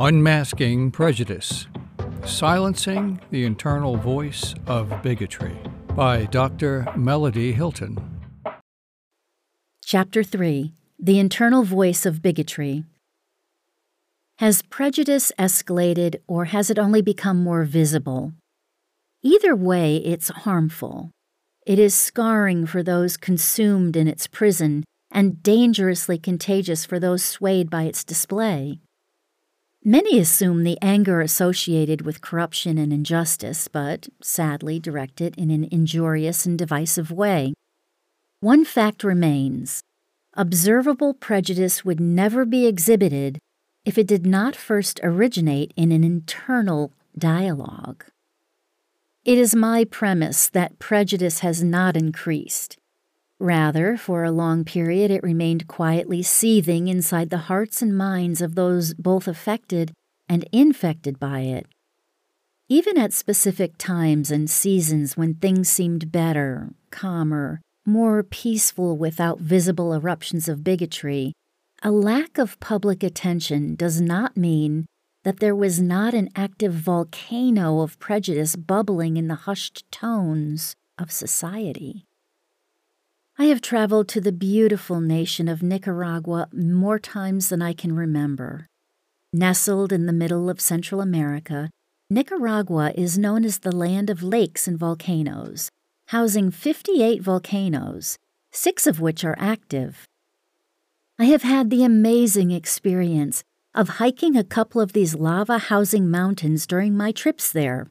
Unmasking Prejudice Silencing the Internal Voice of Bigotry by Dr. Melody Hilton. Chapter 3 The Internal Voice of Bigotry. Has prejudice escalated or has it only become more visible? Either way, it's harmful. It is scarring for those consumed in its prison and dangerously contagious for those swayed by its display. Many assume the anger associated with corruption and injustice, but sadly direct it in an injurious and divisive way. One fact remains observable prejudice would never be exhibited if it did not first originate in an internal dialogue. It is my premise that prejudice has not increased. Rather, for a long period, it remained quietly seething inside the hearts and minds of those both affected and infected by it. Even at specific times and seasons when things seemed better, calmer, more peaceful without visible eruptions of bigotry, a lack of public attention does not mean that there was not an active volcano of prejudice bubbling in the hushed tones of society. I have traveled to the beautiful nation of Nicaragua more times than I can remember. Nestled in the middle of Central America, Nicaragua is known as the land of lakes and volcanoes, housing 58 volcanoes, six of which are active. I have had the amazing experience of hiking a couple of these lava housing mountains during my trips there.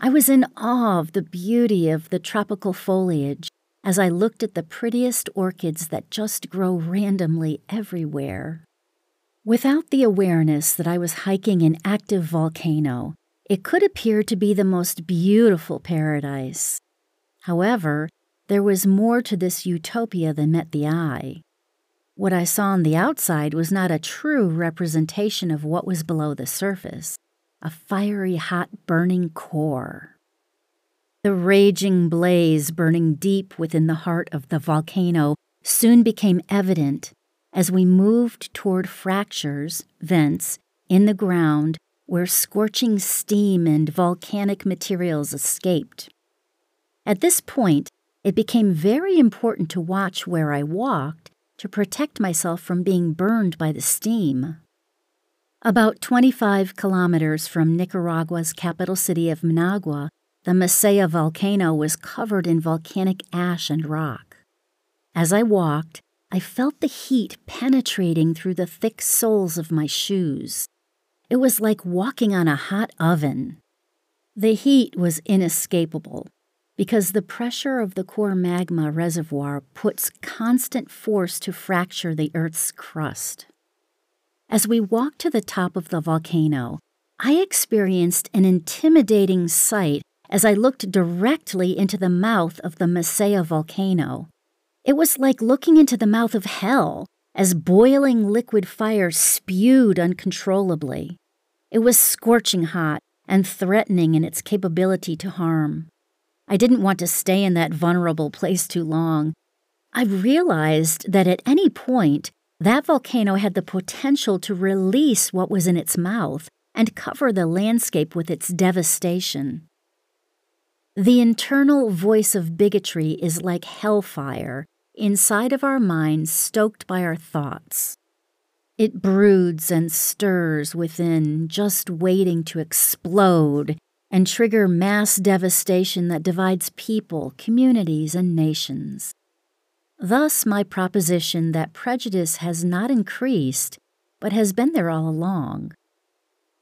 I was in awe of the beauty of the tropical foliage as I looked at the prettiest orchids that just grow randomly everywhere. Without the awareness that I was hiking an active volcano, it could appear to be the most beautiful paradise. However, there was more to this utopia than met the eye. What I saw on the outside was not a true representation of what was below the surface a fiery hot burning core. The raging blaze burning deep within the heart of the volcano soon became evident as we moved toward fractures, vents, in the ground where scorching steam and volcanic materials escaped. At this point, it became very important to watch where I walked to protect myself from being burned by the steam. About 25 kilometers from Nicaragua's capital city of Managua, the Masaya volcano was covered in volcanic ash and rock. As I walked, I felt the heat penetrating through the thick soles of my shoes. It was like walking on a hot oven. The heat was inescapable, because the pressure of the core magma reservoir puts constant force to fracture the Earth's crust. As we walked to the top of the volcano, I experienced an intimidating sight as I looked directly into the mouth of the Masaya volcano. It was like looking into the mouth of hell as boiling liquid fire spewed uncontrollably. It was scorching hot and threatening in its capability to harm. I didn't want to stay in that vulnerable place too long. I realized that at any point, that volcano had the potential to release what was in its mouth and cover the landscape with its devastation. The internal voice of bigotry is like hellfire inside of our minds, stoked by our thoughts. It broods and stirs within, just waiting to explode and trigger mass devastation that divides people, communities, and nations. Thus, my proposition that prejudice has not increased, but has been there all along.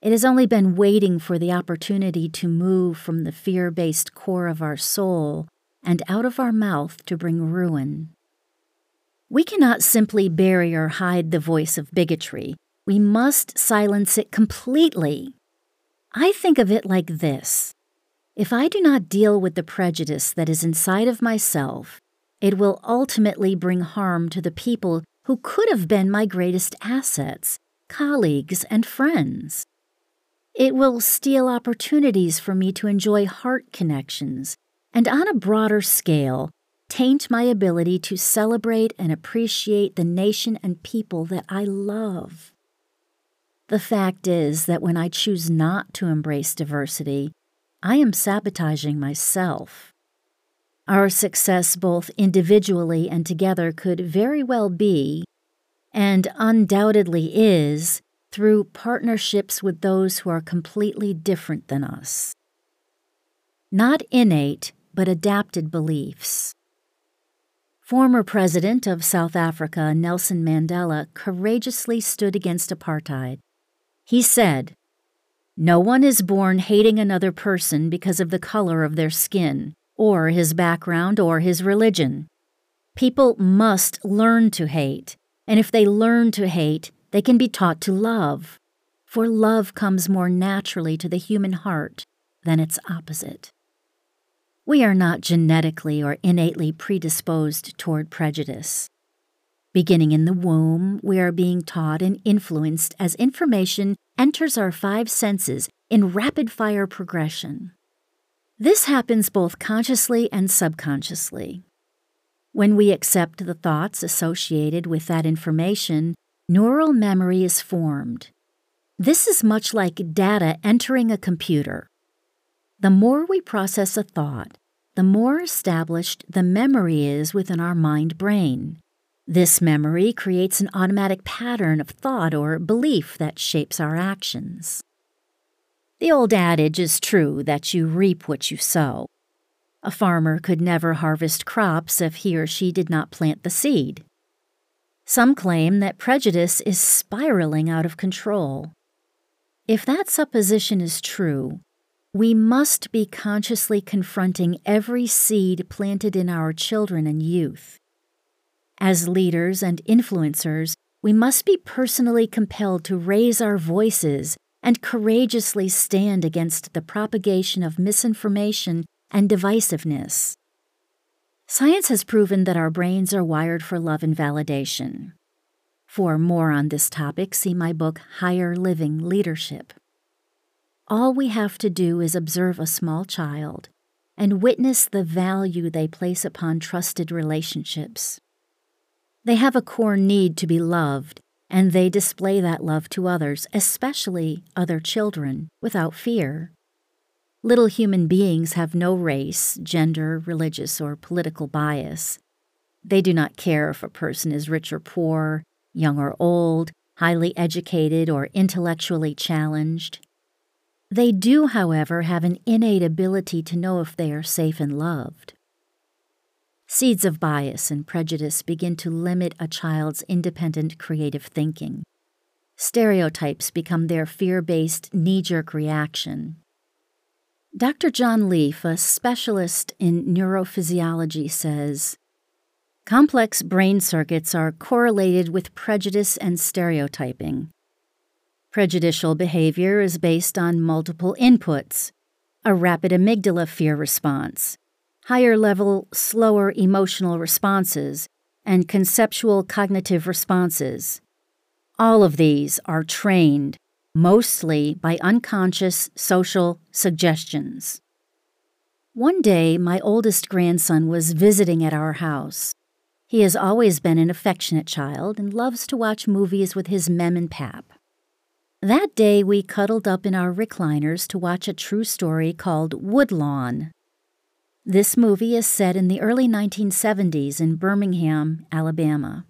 It has only been waiting for the opportunity to move from the fear based core of our soul and out of our mouth to bring ruin. We cannot simply bury or hide the voice of bigotry. We must silence it completely I think of it like this If I do not deal with the prejudice that is inside of myself, it will ultimately bring harm to the people who could have been my greatest assets, colleagues, and friends. It will steal opportunities for me to enjoy heart connections, and on a broader scale, taint my ability to celebrate and appreciate the nation and people that I love. The fact is that when I choose not to embrace diversity, I am sabotaging myself. Our success, both individually and together, could very well be, and undoubtedly is, through partnerships with those who are completely different than us. Not innate, but adapted beliefs. Former President of South Africa, Nelson Mandela, courageously stood against apartheid. He said, No one is born hating another person because of the color of their skin, or his background, or his religion. People must learn to hate, and if they learn to hate, they can be taught to love, for love comes more naturally to the human heart than its opposite. We are not genetically or innately predisposed toward prejudice. Beginning in the womb, we are being taught and influenced as information enters our five senses in rapid fire progression. This happens both consciously and subconsciously. When we accept the thoughts associated with that information, neural memory is formed. This is much like data entering a computer. The more we process a thought, the more established the memory is within our mind brain. This memory creates an automatic pattern of thought or belief that shapes our actions. The old adage is true that you reap what you sow. A farmer could never harvest crops if he or she did not plant the seed. Some claim that prejudice is spiraling out of control. If that supposition is true, we must be consciously confronting every seed planted in our children and youth. As leaders and influencers, we must be personally compelled to raise our voices and courageously stand against the propagation of misinformation and divisiveness. Science has proven that our brains are wired for love and validation. For more on this topic, see my book, Higher Living Leadership. All we have to do is observe a small child and witness the value they place upon trusted relationships. They have a core need to be loved, and they display that love to others, especially other children, without fear. Little human beings have no race, gender, religious, or political bias. They do not care if a person is rich or poor, young or old, highly educated or intellectually challenged. They do, however, have an innate ability to know if they are safe and loved. Seeds of bias and prejudice begin to limit a child's independent creative thinking. Stereotypes become their fear based knee jerk reaction. Dr. John Leaf, a specialist in neurophysiology, says Complex brain circuits are correlated with prejudice and stereotyping. Prejudicial behavior is based on multiple inputs a rapid amygdala fear response, higher level, slower emotional responses, and conceptual cognitive responses. All of these are trained mostly by unconscious social suggestions. One day, my oldest grandson was visiting at our house. He has always been an affectionate child and loves to watch movies with his mem and pap. That day, we cuddled up in our recliners to watch a true story called Woodlawn this movie is set in the early 1970s in Birmingham, Alabama.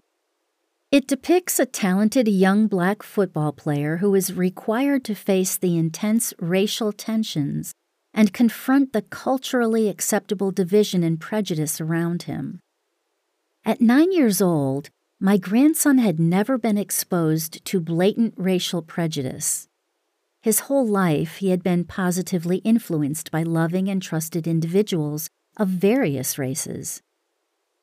It depicts a talented young black football player who is required to face the intense racial tensions and confront the culturally acceptable division and prejudice around him. At nine years old, my grandson had never been exposed to blatant racial prejudice. His whole life, he had been positively influenced by loving and trusted individuals of various races.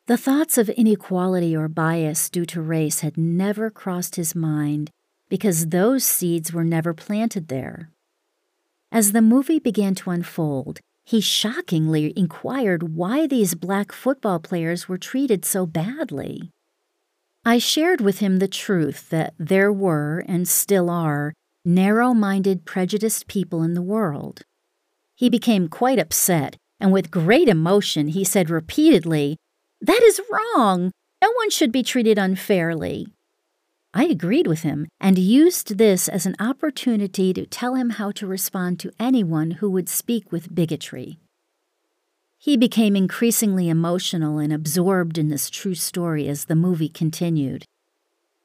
The thoughts of inequality or bias due to race had never crossed his mind because those seeds were never planted there. As the movie began to unfold, he shockingly inquired why these black football players were treated so badly. I shared with him the truth that there were, and still are, narrow minded, prejudiced people in the world. He became quite upset, and with great emotion he said repeatedly, That is wrong! No one should be treated unfairly. I agreed with him and used this as an opportunity to tell him how to respond to anyone who would speak with bigotry. He became increasingly emotional and absorbed in this true story as the movie continued.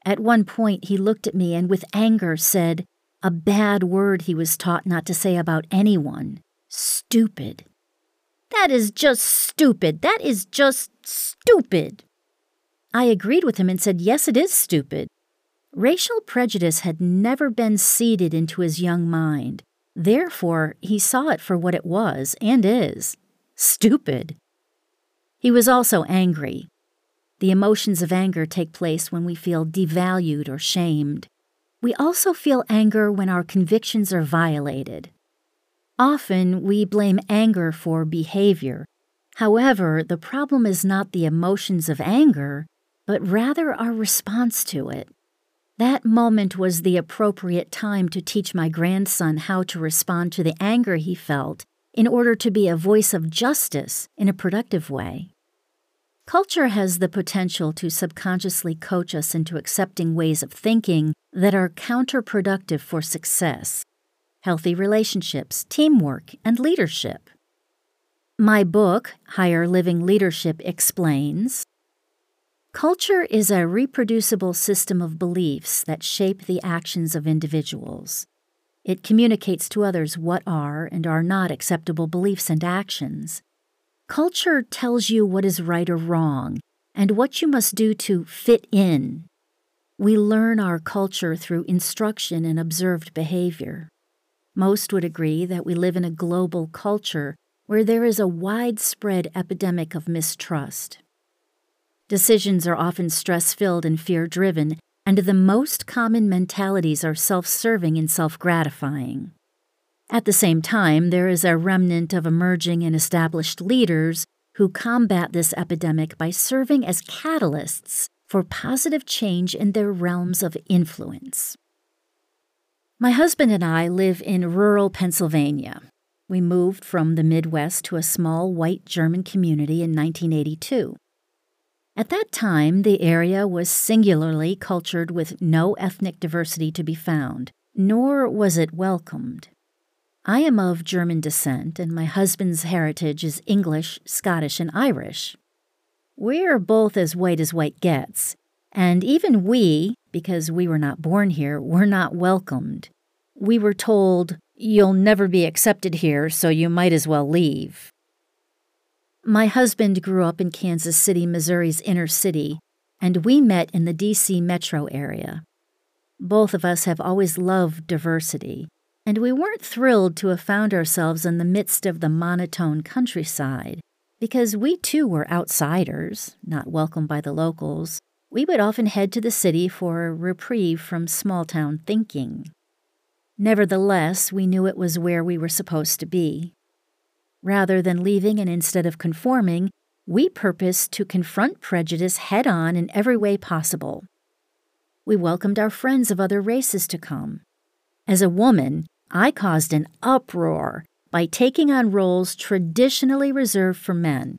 At one point, he looked at me and with anger said, a bad word he was taught not to say about anyone stupid. That is just stupid. That is just stupid. I agreed with him and said, Yes, it is stupid. Racial prejudice had never been seeded into his young mind. Therefore, he saw it for what it was and is stupid. He was also angry. The emotions of anger take place when we feel devalued or shamed. We also feel anger when our convictions are violated. Often we blame anger for behavior. However, the problem is not the emotions of anger, but rather our response to it. That moment was the appropriate time to teach my grandson how to respond to the anger he felt in order to be a voice of justice in a productive way. Culture has the potential to subconsciously coach us into accepting ways of thinking that are counterproductive for success, healthy relationships, teamwork, and leadership. My book, Higher Living Leadership, explains Culture is a reproducible system of beliefs that shape the actions of individuals. It communicates to others what are and are not acceptable beliefs and actions. Culture tells you what is right or wrong and what you must do to fit in. We learn our culture through instruction and observed behavior. Most would agree that we live in a global culture where there is a widespread epidemic of mistrust. Decisions are often stress filled and fear driven, and the most common mentalities are self serving and self gratifying. At the same time, there is a remnant of emerging and established leaders who combat this epidemic by serving as catalysts for positive change in their realms of influence. My husband and I live in rural Pennsylvania. We moved from the Midwest to a small white German community in 1982. At that time, the area was singularly cultured with no ethnic diversity to be found, nor was it welcomed. I am of German descent, and my husband's heritage is English, Scottish, and Irish. We're both as white as white gets, and even we, because we were not born here, were not welcomed. We were told, You'll never be accepted here, so you might as well leave. My husband grew up in Kansas City, Missouri's inner city, and we met in the D.C. metro area. Both of us have always loved diversity, and we weren't thrilled to have found ourselves in the midst of the monotone countryside, because we too were outsiders, not welcomed by the locals. We would often head to the city for a reprieve from small town thinking. Nevertheless, we knew it was where we were supposed to be. Rather than leaving and instead of conforming, we purposed to confront prejudice head on in every way possible. We welcomed our friends of other races to come. As a woman, I caused an uproar by taking on roles traditionally reserved for men.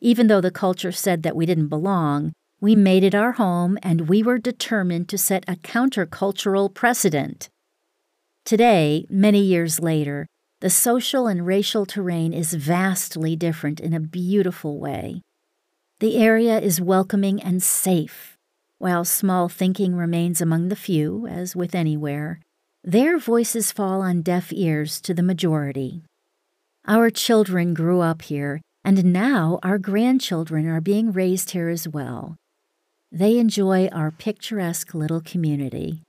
Even though the culture said that we didn't belong, we made it our home and we were determined to set a countercultural precedent. Today, many years later, the social and racial terrain is vastly different in a beautiful way. The area is welcoming and safe. While small thinking remains among the few, as with anywhere, their voices fall on deaf ears to the majority. Our children grew up here, and now our grandchildren are being raised here as well. They enjoy our picturesque little community.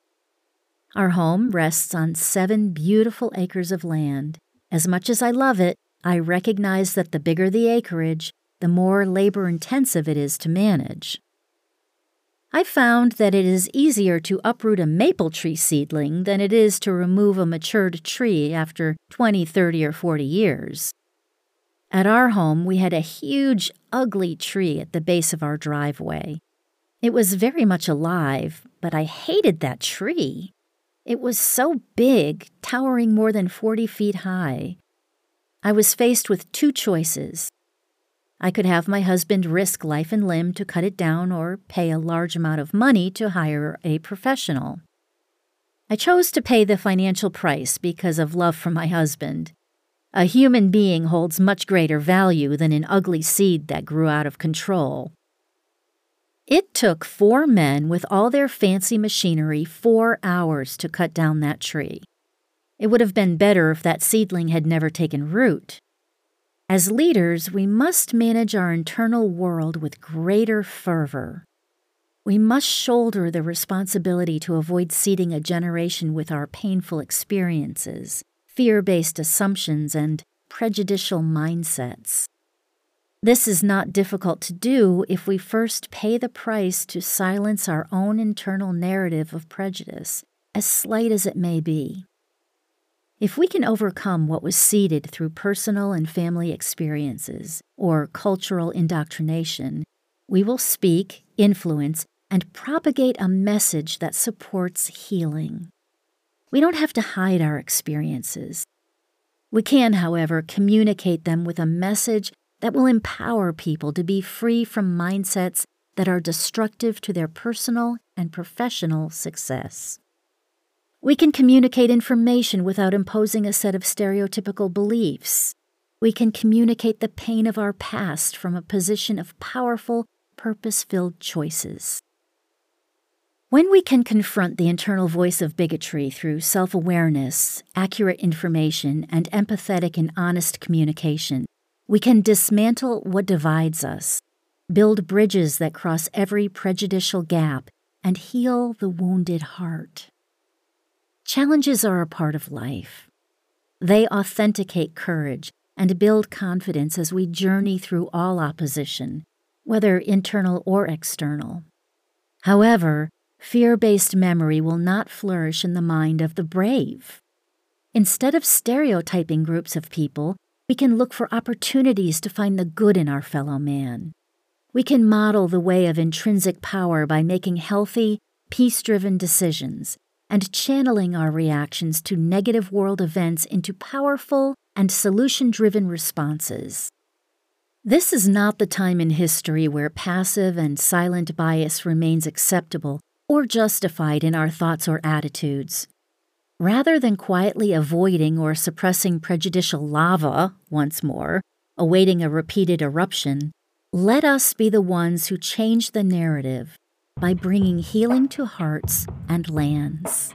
Our home rests on seven beautiful acres of land. As much as I love it, I recognize that the bigger the acreage, the more labor intensive it is to manage. I found that it is easier to uproot a maple tree seedling than it is to remove a matured tree after 20, 30, or 40 years. At our home, we had a huge, ugly tree at the base of our driveway. It was very much alive, but I hated that tree. It was so big, towering more than 40 feet high. I was faced with two choices I could have my husband risk life and limb to cut it down or pay a large amount of money to hire a professional. I chose to pay the financial price because of love for my husband. A human being holds much greater value than an ugly seed that grew out of control. It took four men with all their fancy machinery four hours to cut down that tree. It would have been better if that seedling had never taken root. As leaders, we must manage our internal world with greater fervor. We must shoulder the responsibility to avoid seeding a generation with our painful experiences, fear based assumptions, and prejudicial mindsets. This is not difficult to do if we first pay the price to silence our own internal narrative of prejudice, as slight as it may be. If we can overcome what was seeded through personal and family experiences or cultural indoctrination, we will speak, influence, and propagate a message that supports healing. We don't have to hide our experiences. We can, however, communicate them with a message that will empower people to be free from mindsets that are destructive to their personal and professional success. We can communicate information without imposing a set of stereotypical beliefs. We can communicate the pain of our past from a position of powerful, purpose filled choices. When we can confront the internal voice of bigotry through self awareness, accurate information, and empathetic and honest communication, we can dismantle what divides us, build bridges that cross every prejudicial gap, and heal the wounded heart. Challenges are a part of life. They authenticate courage and build confidence as we journey through all opposition, whether internal or external. However, fear based memory will not flourish in the mind of the brave. Instead of stereotyping groups of people, we can look for opportunities to find the good in our fellow man. We can model the way of intrinsic power by making healthy, peace driven decisions and channeling our reactions to negative world events into powerful and solution driven responses. This is not the time in history where passive and silent bias remains acceptable or justified in our thoughts or attitudes. Rather than quietly avoiding or suppressing prejudicial lava once more, awaiting a repeated eruption, let us be the ones who change the narrative by bringing healing to hearts and lands.